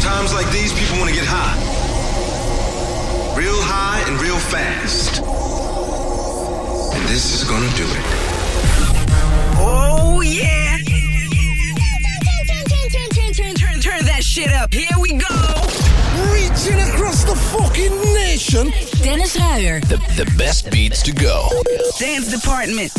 Times like these, people want to get high. Real high and real fast. And this is gonna do it. Oh, yeah. Turn, turn, turn, turn, turn, turn, turn that shit up. Here we go. Reaching across the fucking nation. Dennis Ruyer. The, the best beats to go. Dance Department.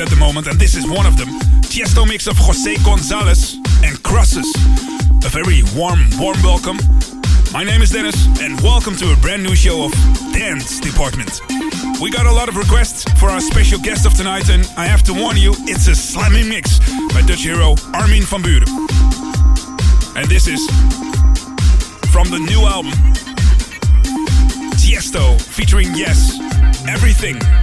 At the moment, and this is one of them. Tiesto mix of Jose Gonzalez and Crosses. A very warm, warm welcome. My name is Dennis, and welcome to a brand new show of Dance Department. We got a lot of requests for our special guest of tonight, and I have to warn you, it's a slamming mix by Dutch hero Armin van Buuren. And this is from the new album. Tiesto featuring Yes, Everything.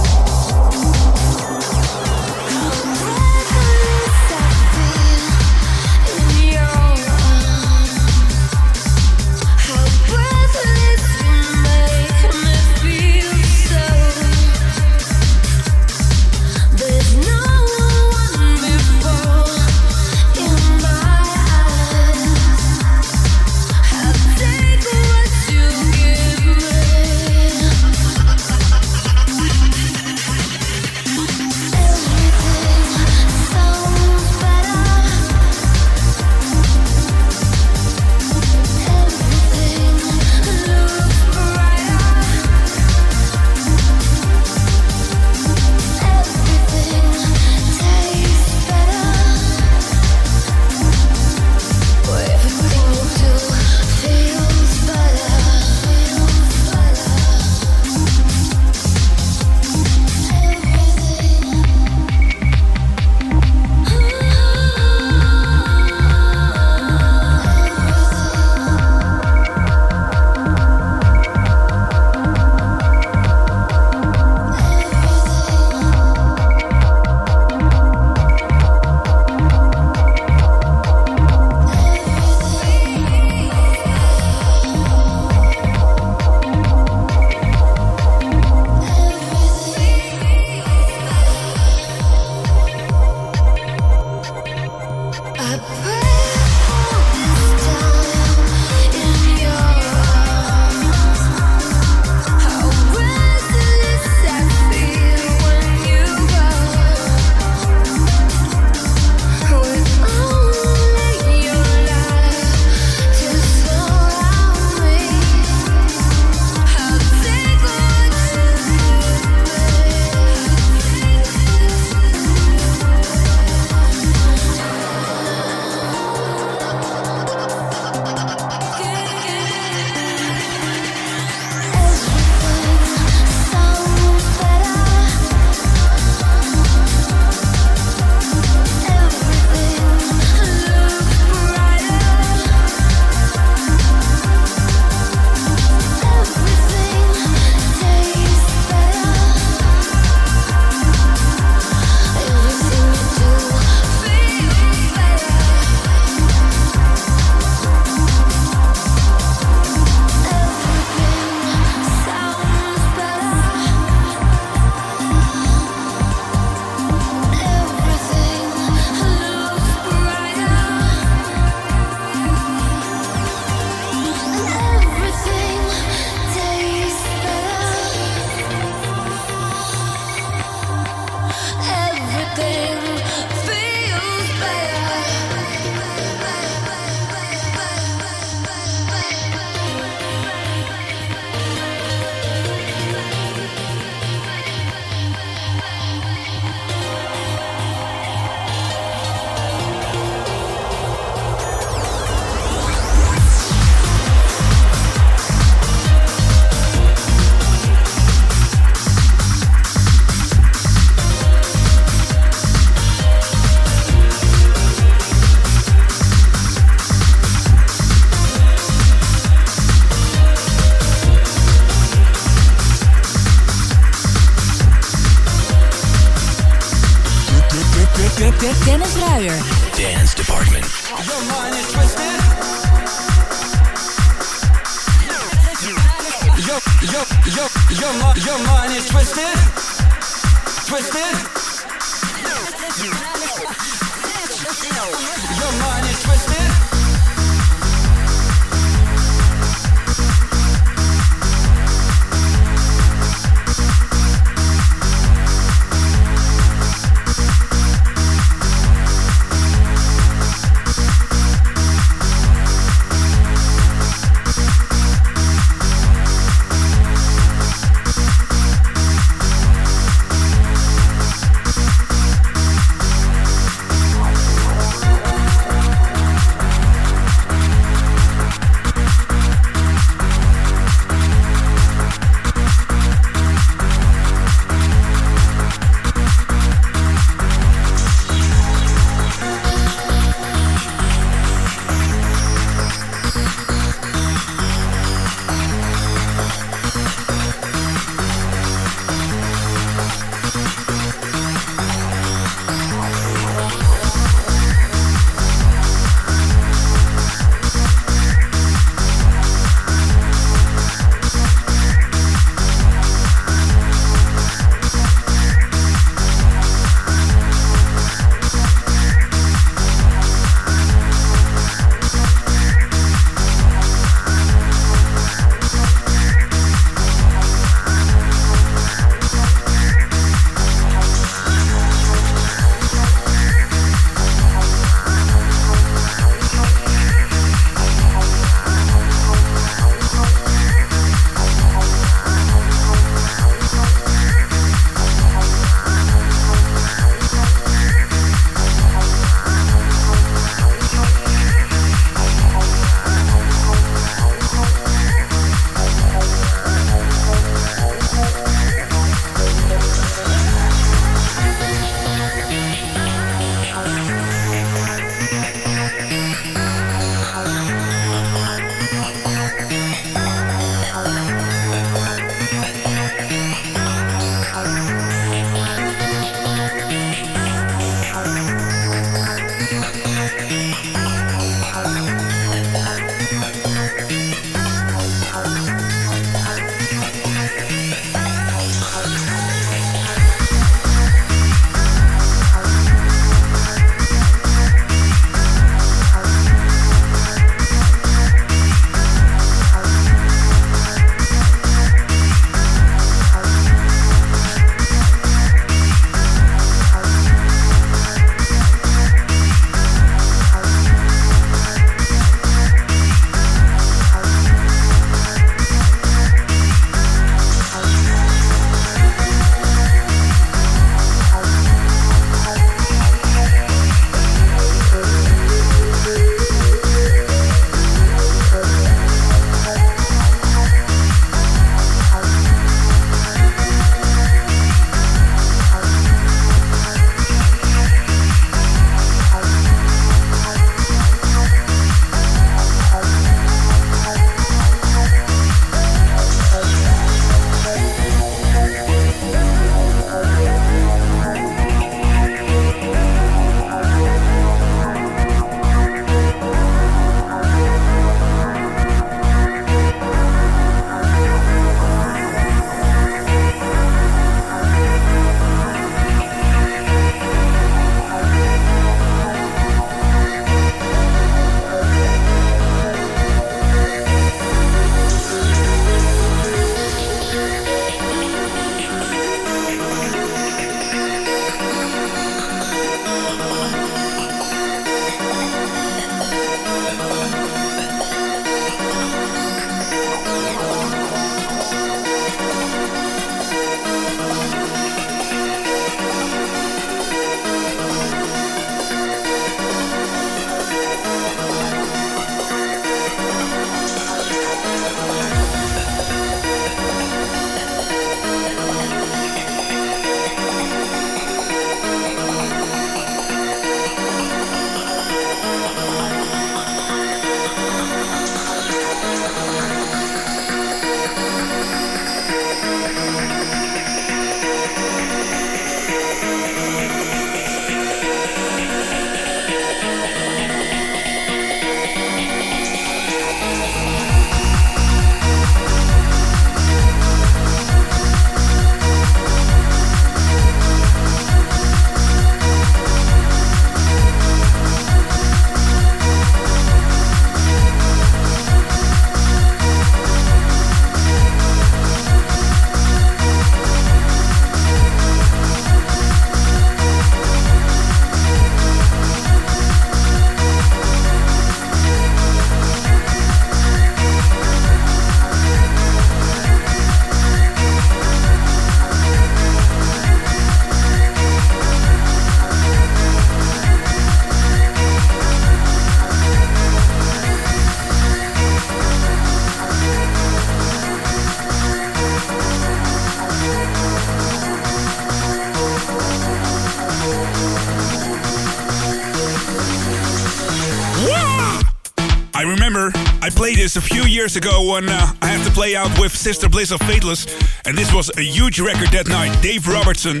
Years ago when uh, I had to play out with Sister Bliss of Faithless, and this was a huge record that night. Dave Robertson,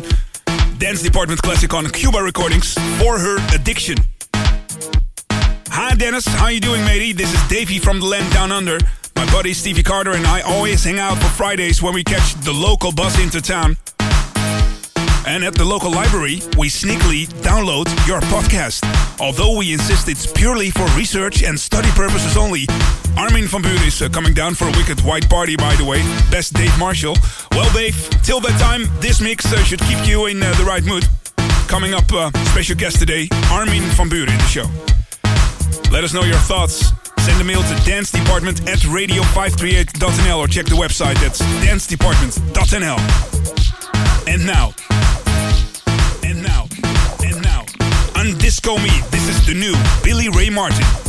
Dance Department Classic on Cuba Recordings for her addiction. Hi Dennis, how you doing matey? This is Davey from the land down under. My buddy Stevie Carter and I always hang out for Fridays when we catch the local bus into town. And at the local library, we sneakily download your podcast. Although we insist it's purely for research and study purposes only. Armin van Buuren is uh, coming down for a wicked white party, by the way. Best Dave Marshall. Well, Dave, till that time, this mix uh, should keep you in uh, the right mood. Coming up, uh, special guest today, Armin van Buuren in the show. Let us know your thoughts. Send a mail to dancedepartment at radio538.nl or check the website. That's dancedepartment.nl. And now, and now, and now, on Disco Me, this is the new Billie Ray Martin.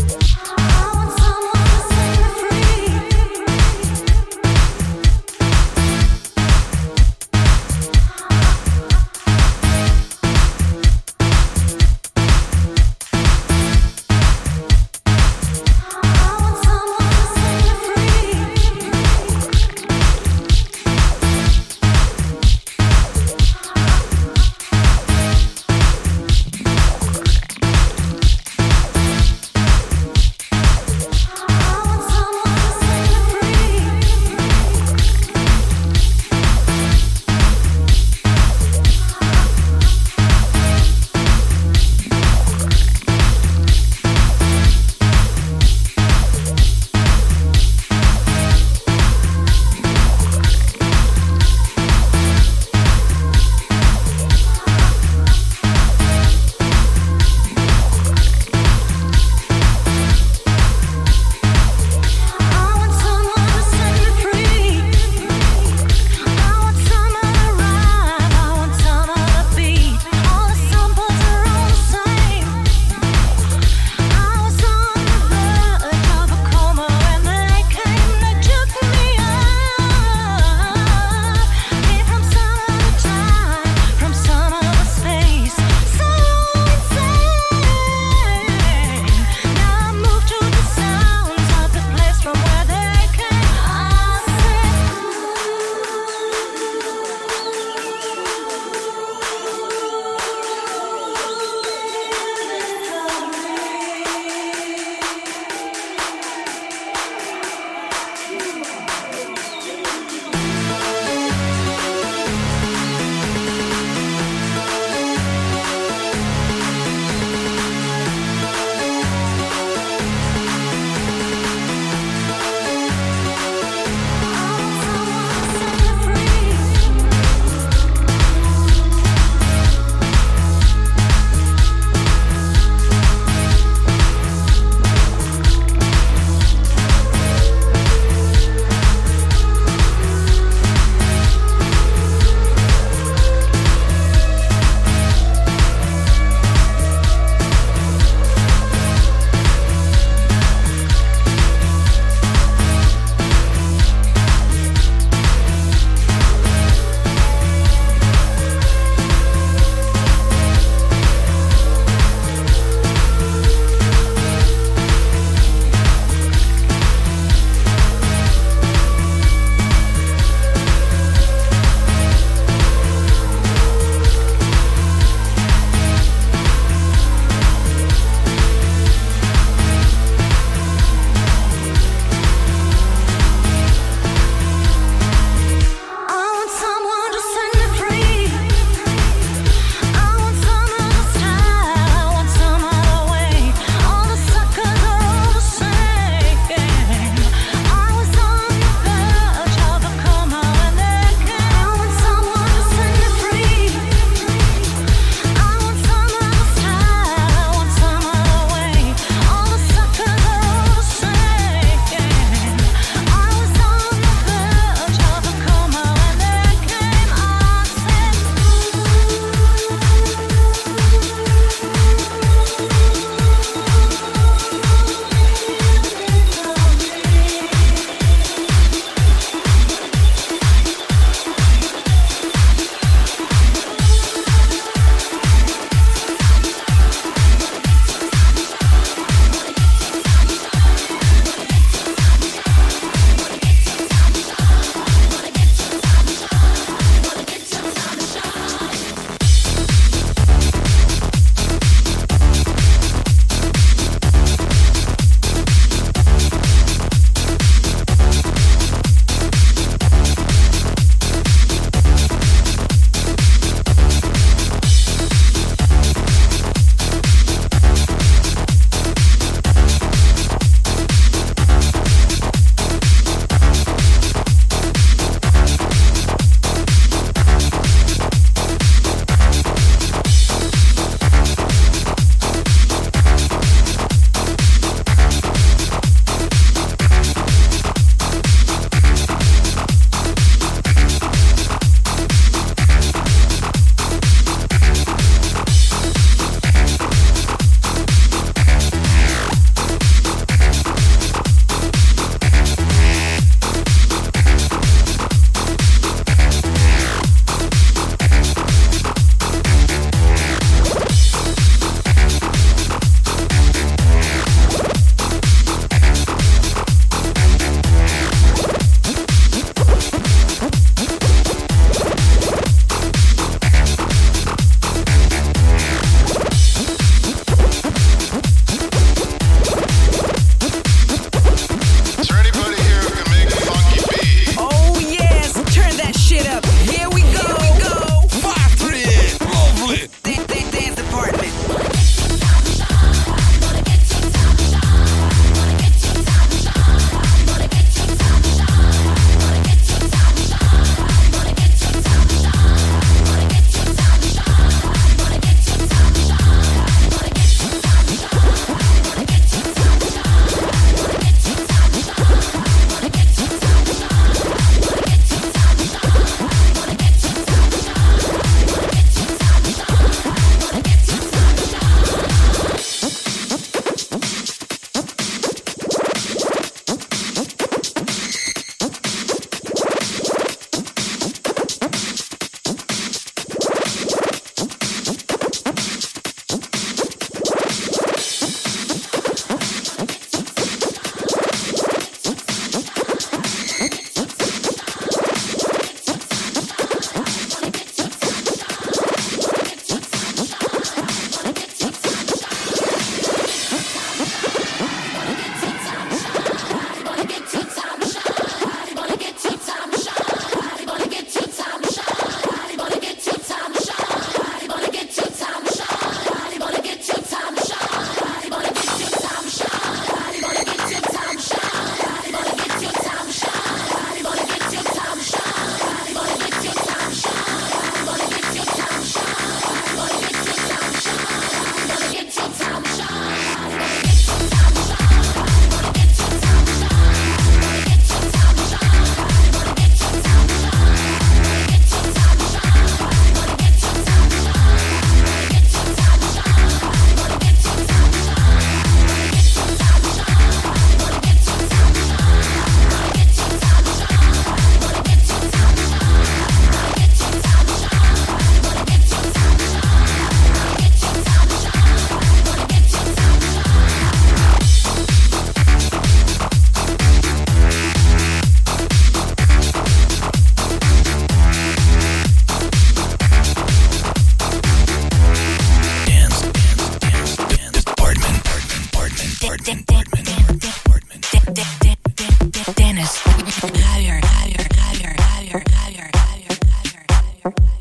higher, higher, higher, higher, higher.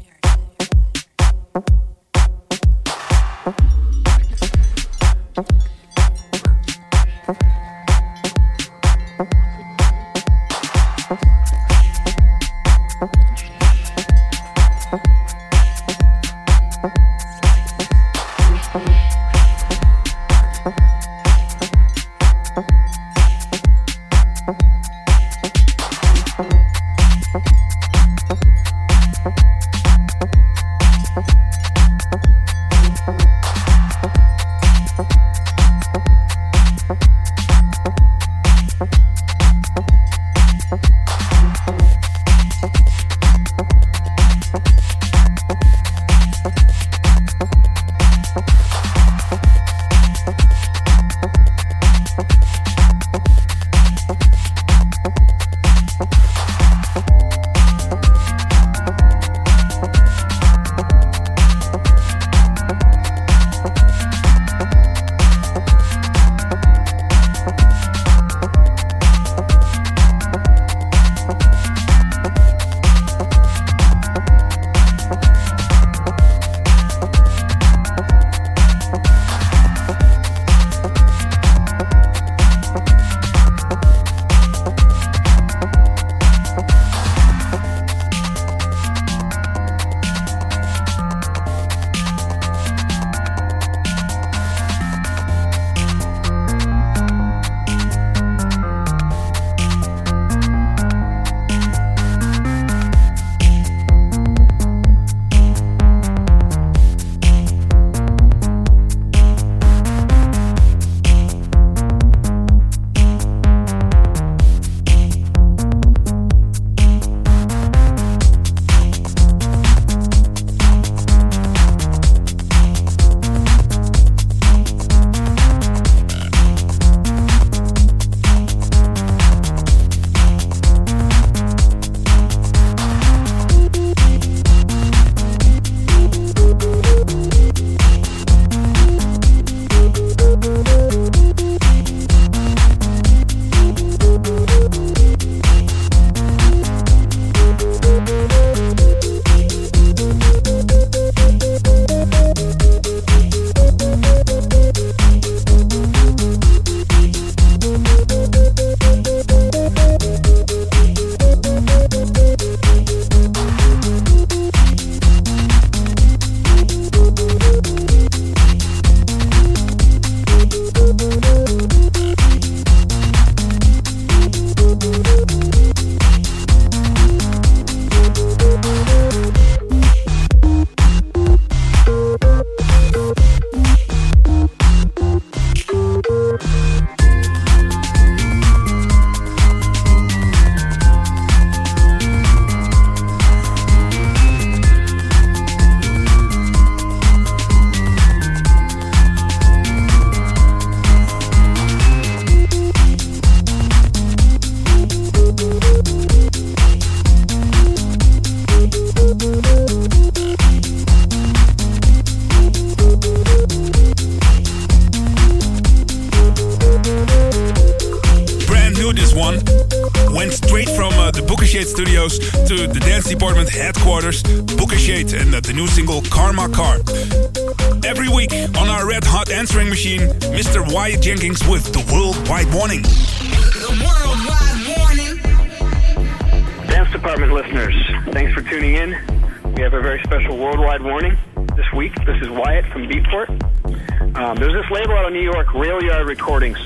worldwide warning. The worldwide warning. Dance Department listeners, thanks for tuning in. We have a very special worldwide warning this week. This is Wyatt from Beatport. Um, there's this label out of New York, Rail Yard Recordings,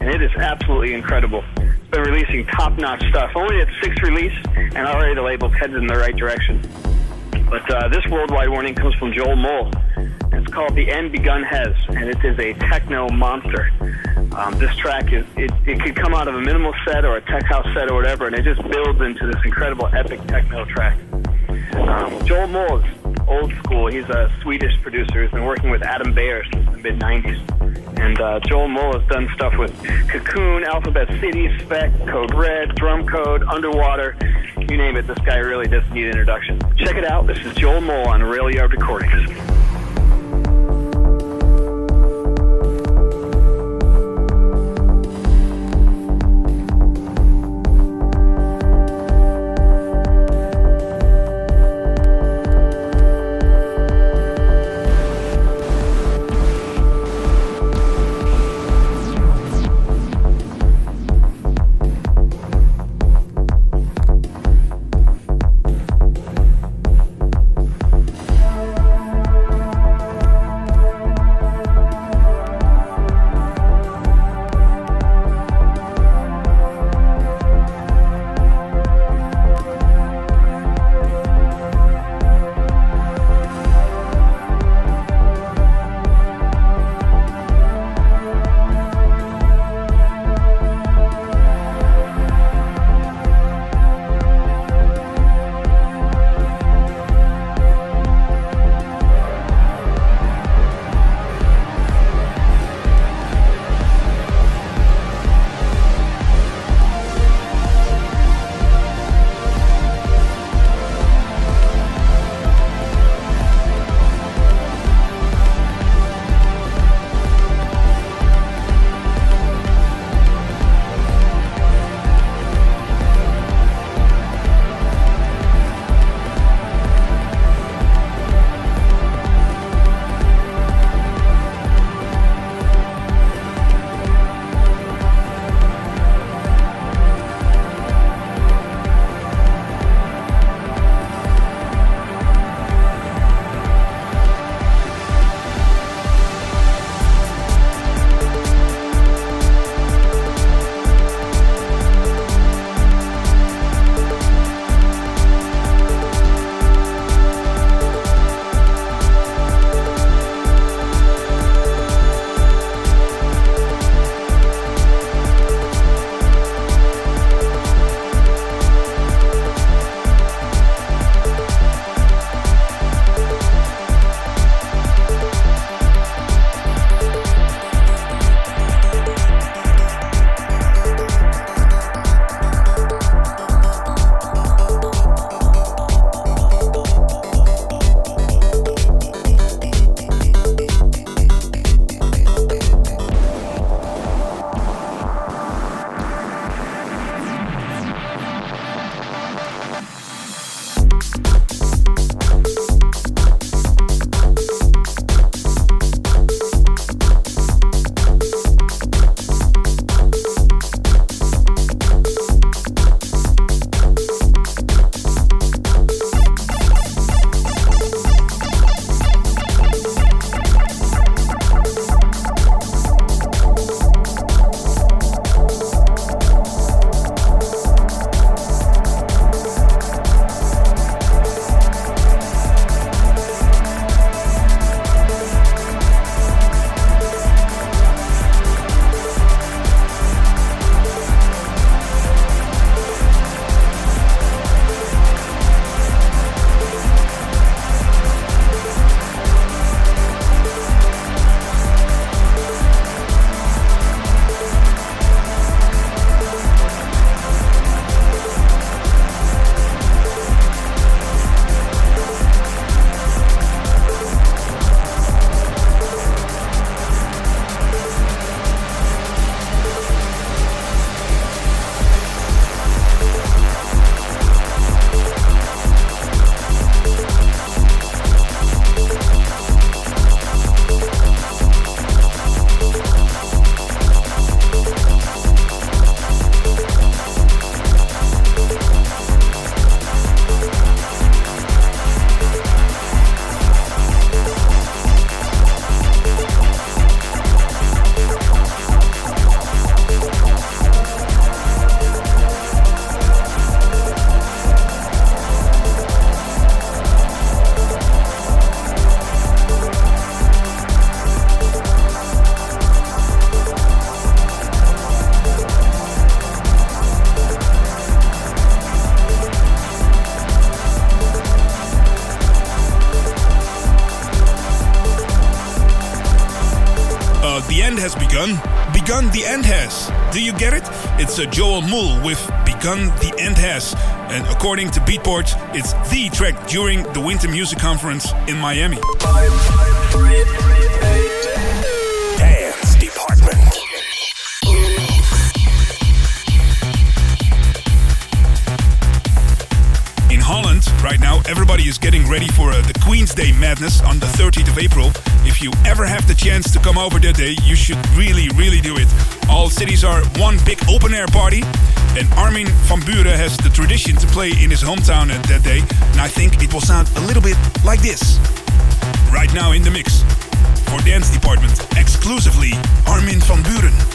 and it is absolutely incredible. It's been releasing top-notch stuff. Only its sixth release, and already the label's headed in the right direction. But uh, this worldwide warning comes from Joel Mull. It's called The End Begun Has, and it is a techno monster. Um, this track is it, it could come out of a minimal set or a tech house set or whatever, and it just builds into this incredible epic techno track. Um, Joel Mull's, old school. He's a Swedish producer who's been working with Adam Beyer since the mid '90s, and uh, Joel Mull has done stuff with Cocoon, Alphabet City, Spec, Code Red, Drum Code, Underwater. You name it, this guy really doesn't need an introduction. Check it out. This is Joel Mull on Rail Yard Recordings. It's a Joel Mull with Begun, the end has. And according to Beatport, it's the track during the Winter Music Conference in Miami. Dance Department. In Holland, right now, everybody is getting ready for uh, the Queen's Day madness on the 30th of April. If you ever have the chance to come over that day, you should really, really do it. All cities are one big open air party, and Armin van Buuren has the tradition to play in his hometown at that day, and I think it will sound a little bit like this. Right now in the mix, for Dance Department, exclusively Armin van Buuren.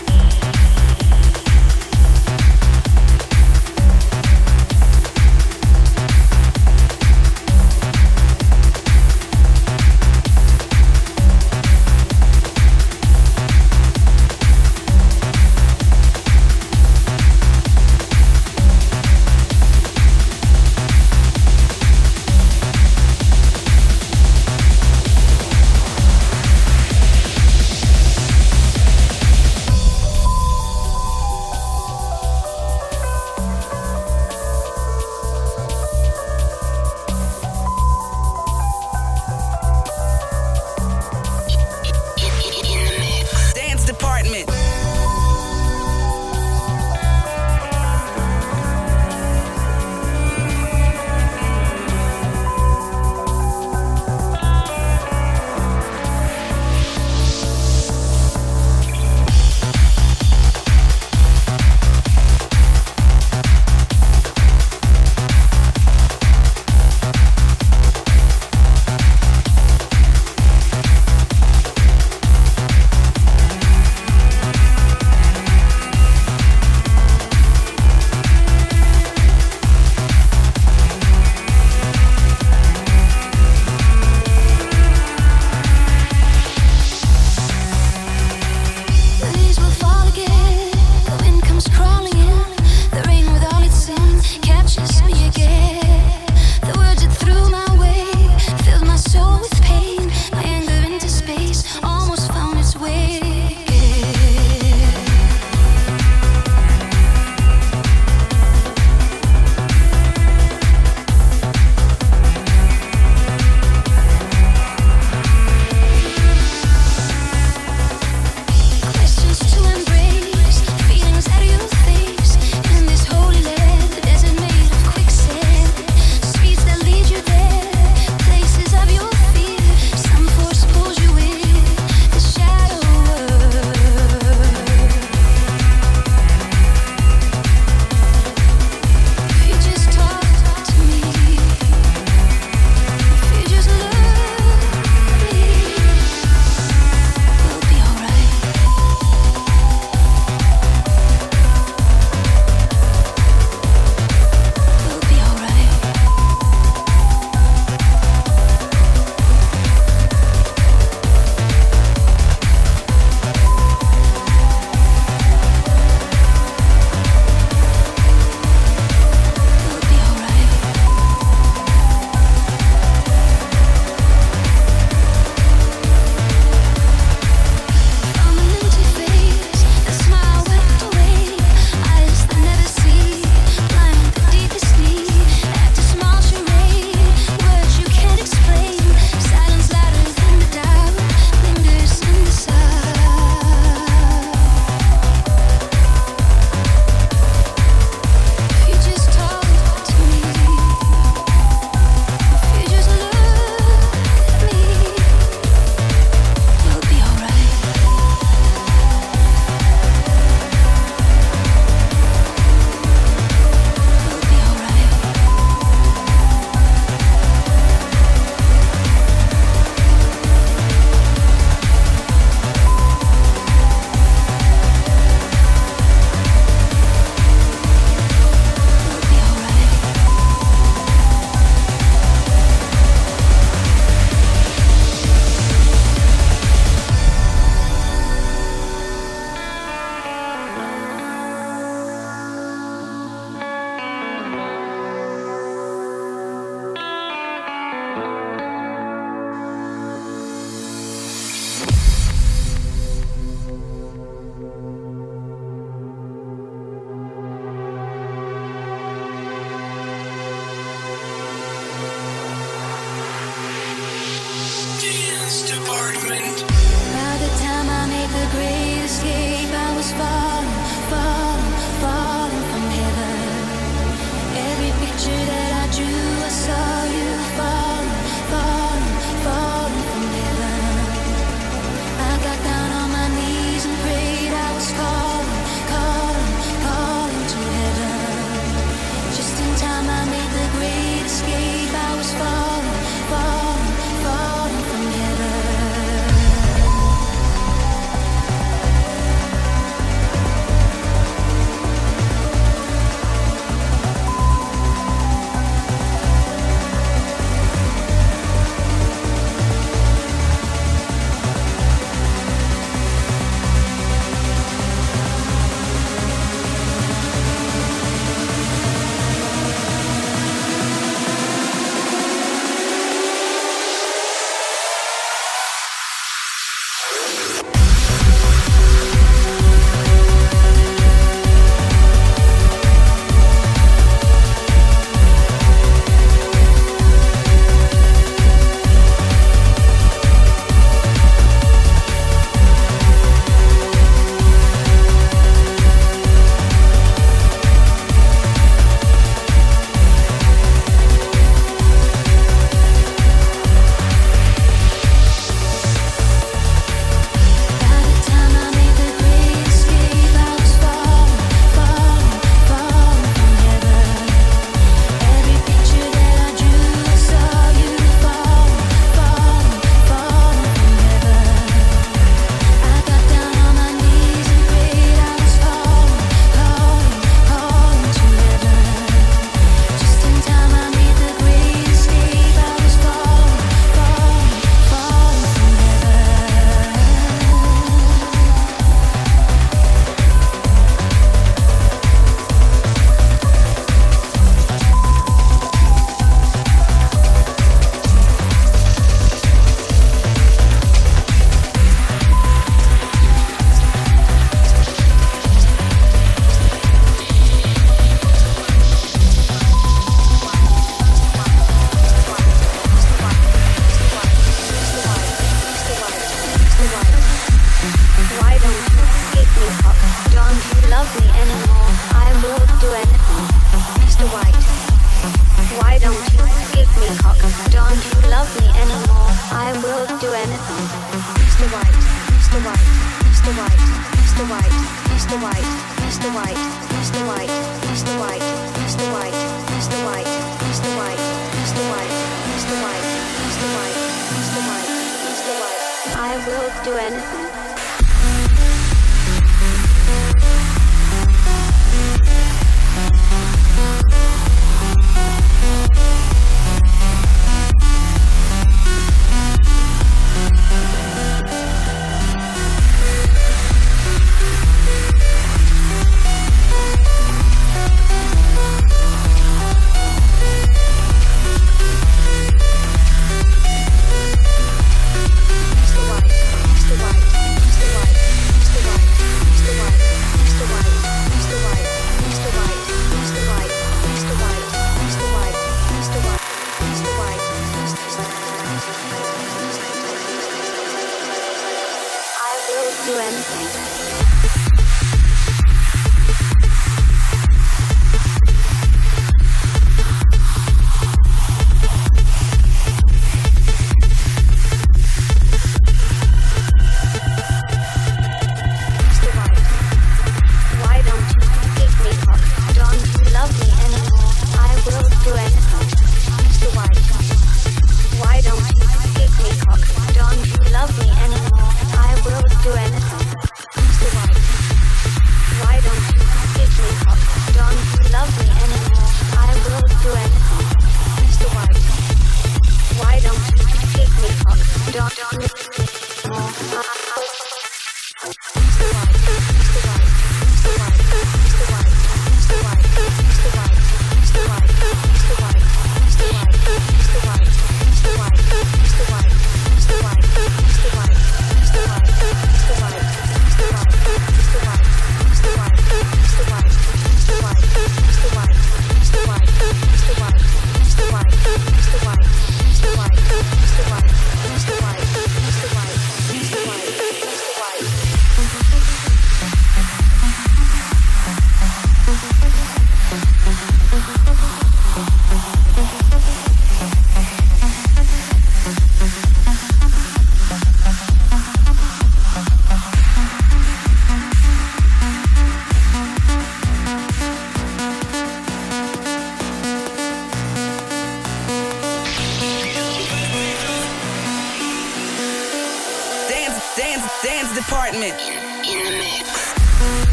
do anything.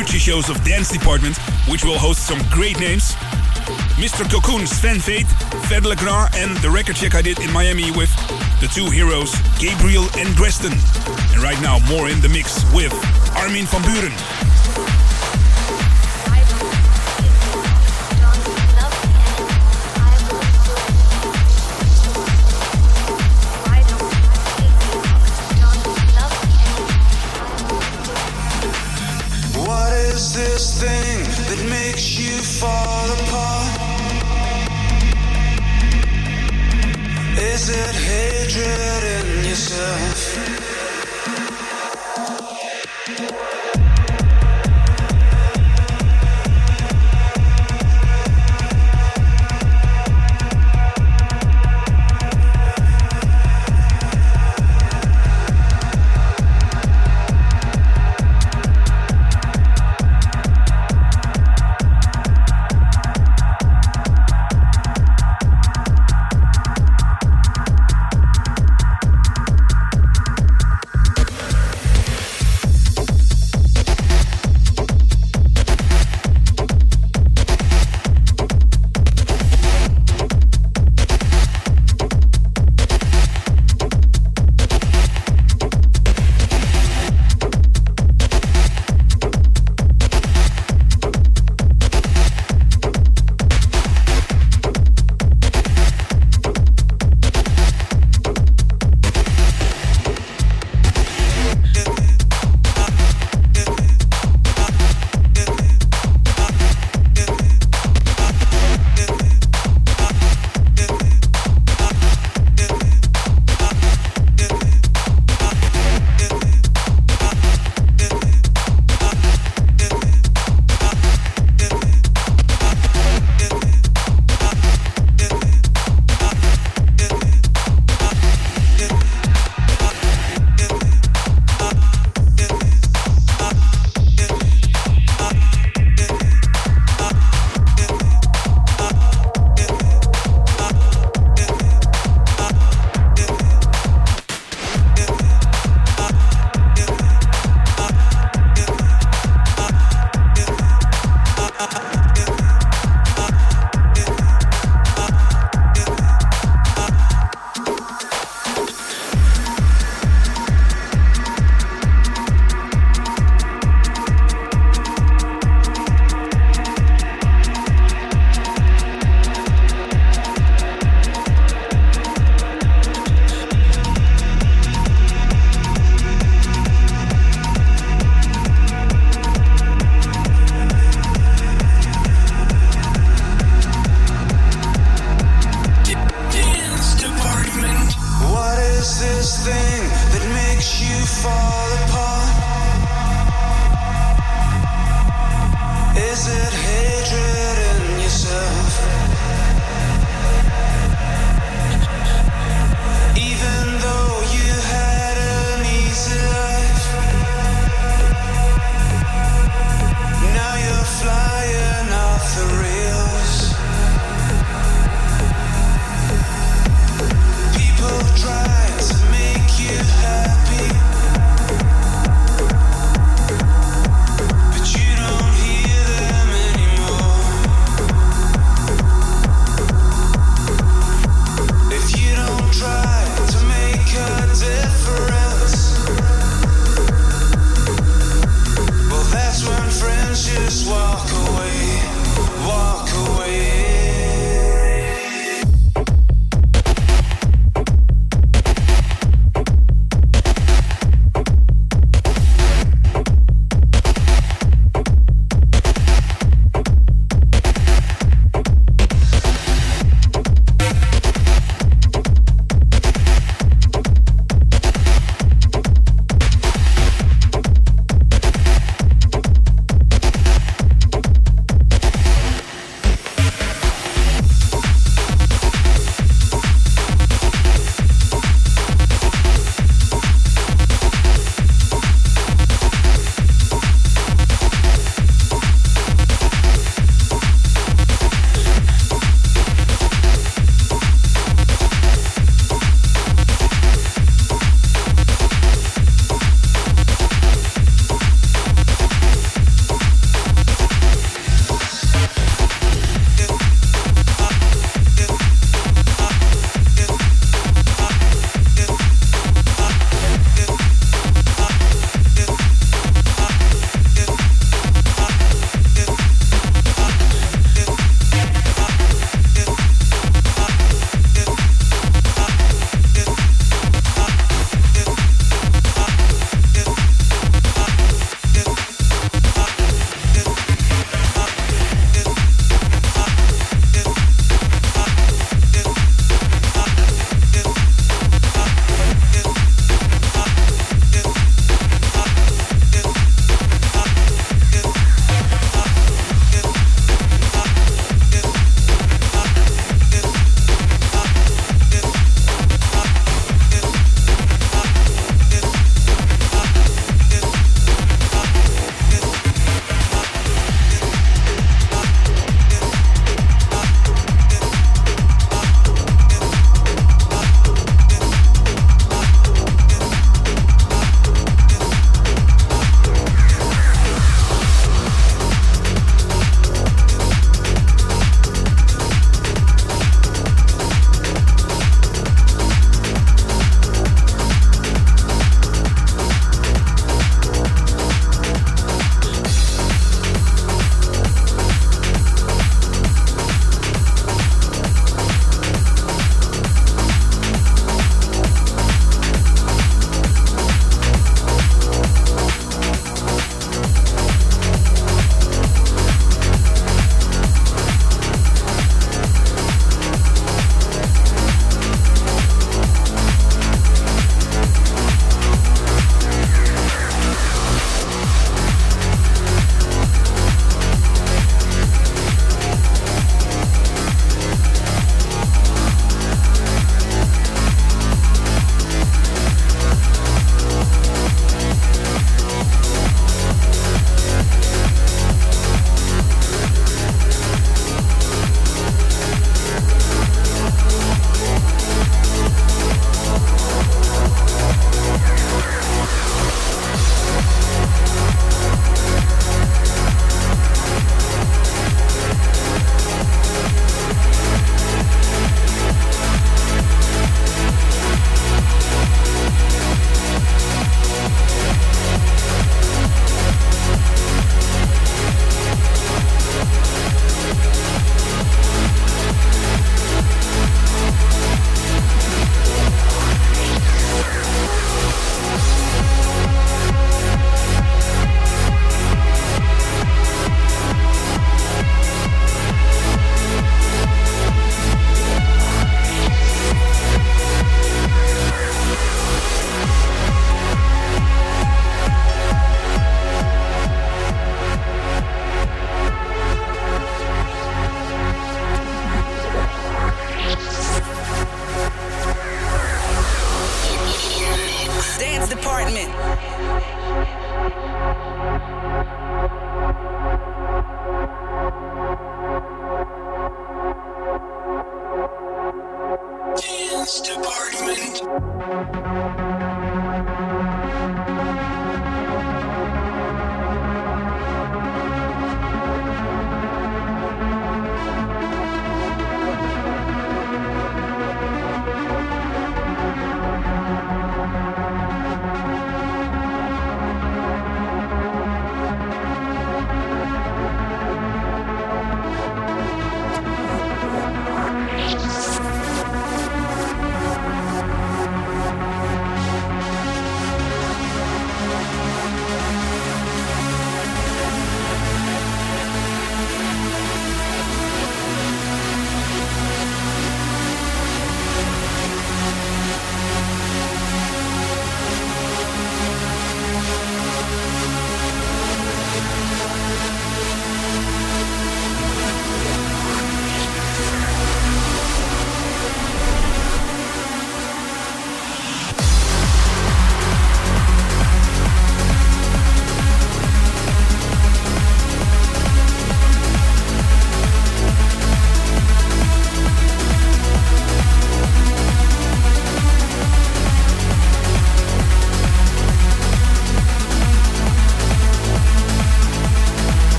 Future shows of Dance Department, which will host some great names. Mr. Cocoon, Sven Väth, Fed Legrand, and the record check I did in Miami with the two heroes, Gabriel and Dresden. And right now, more in the mix with Armin van Buuren. This thing that makes you fall apart? Is it hatred in yourself?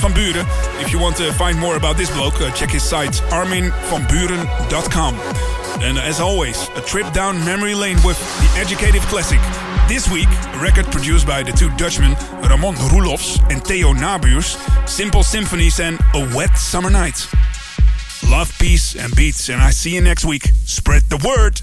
Van Buuren. If you want to find more about this bloke, uh, check his site arminvanbuuren.com. And as always, a trip down memory lane with the Educative Classic. This week, a record produced by the two Dutchmen, Ramon Roelofs and Theo Nabuurs, Simple Symphonies and A Wet Summer Night. Love, peace, and beats, and I see you next week. Spread the word!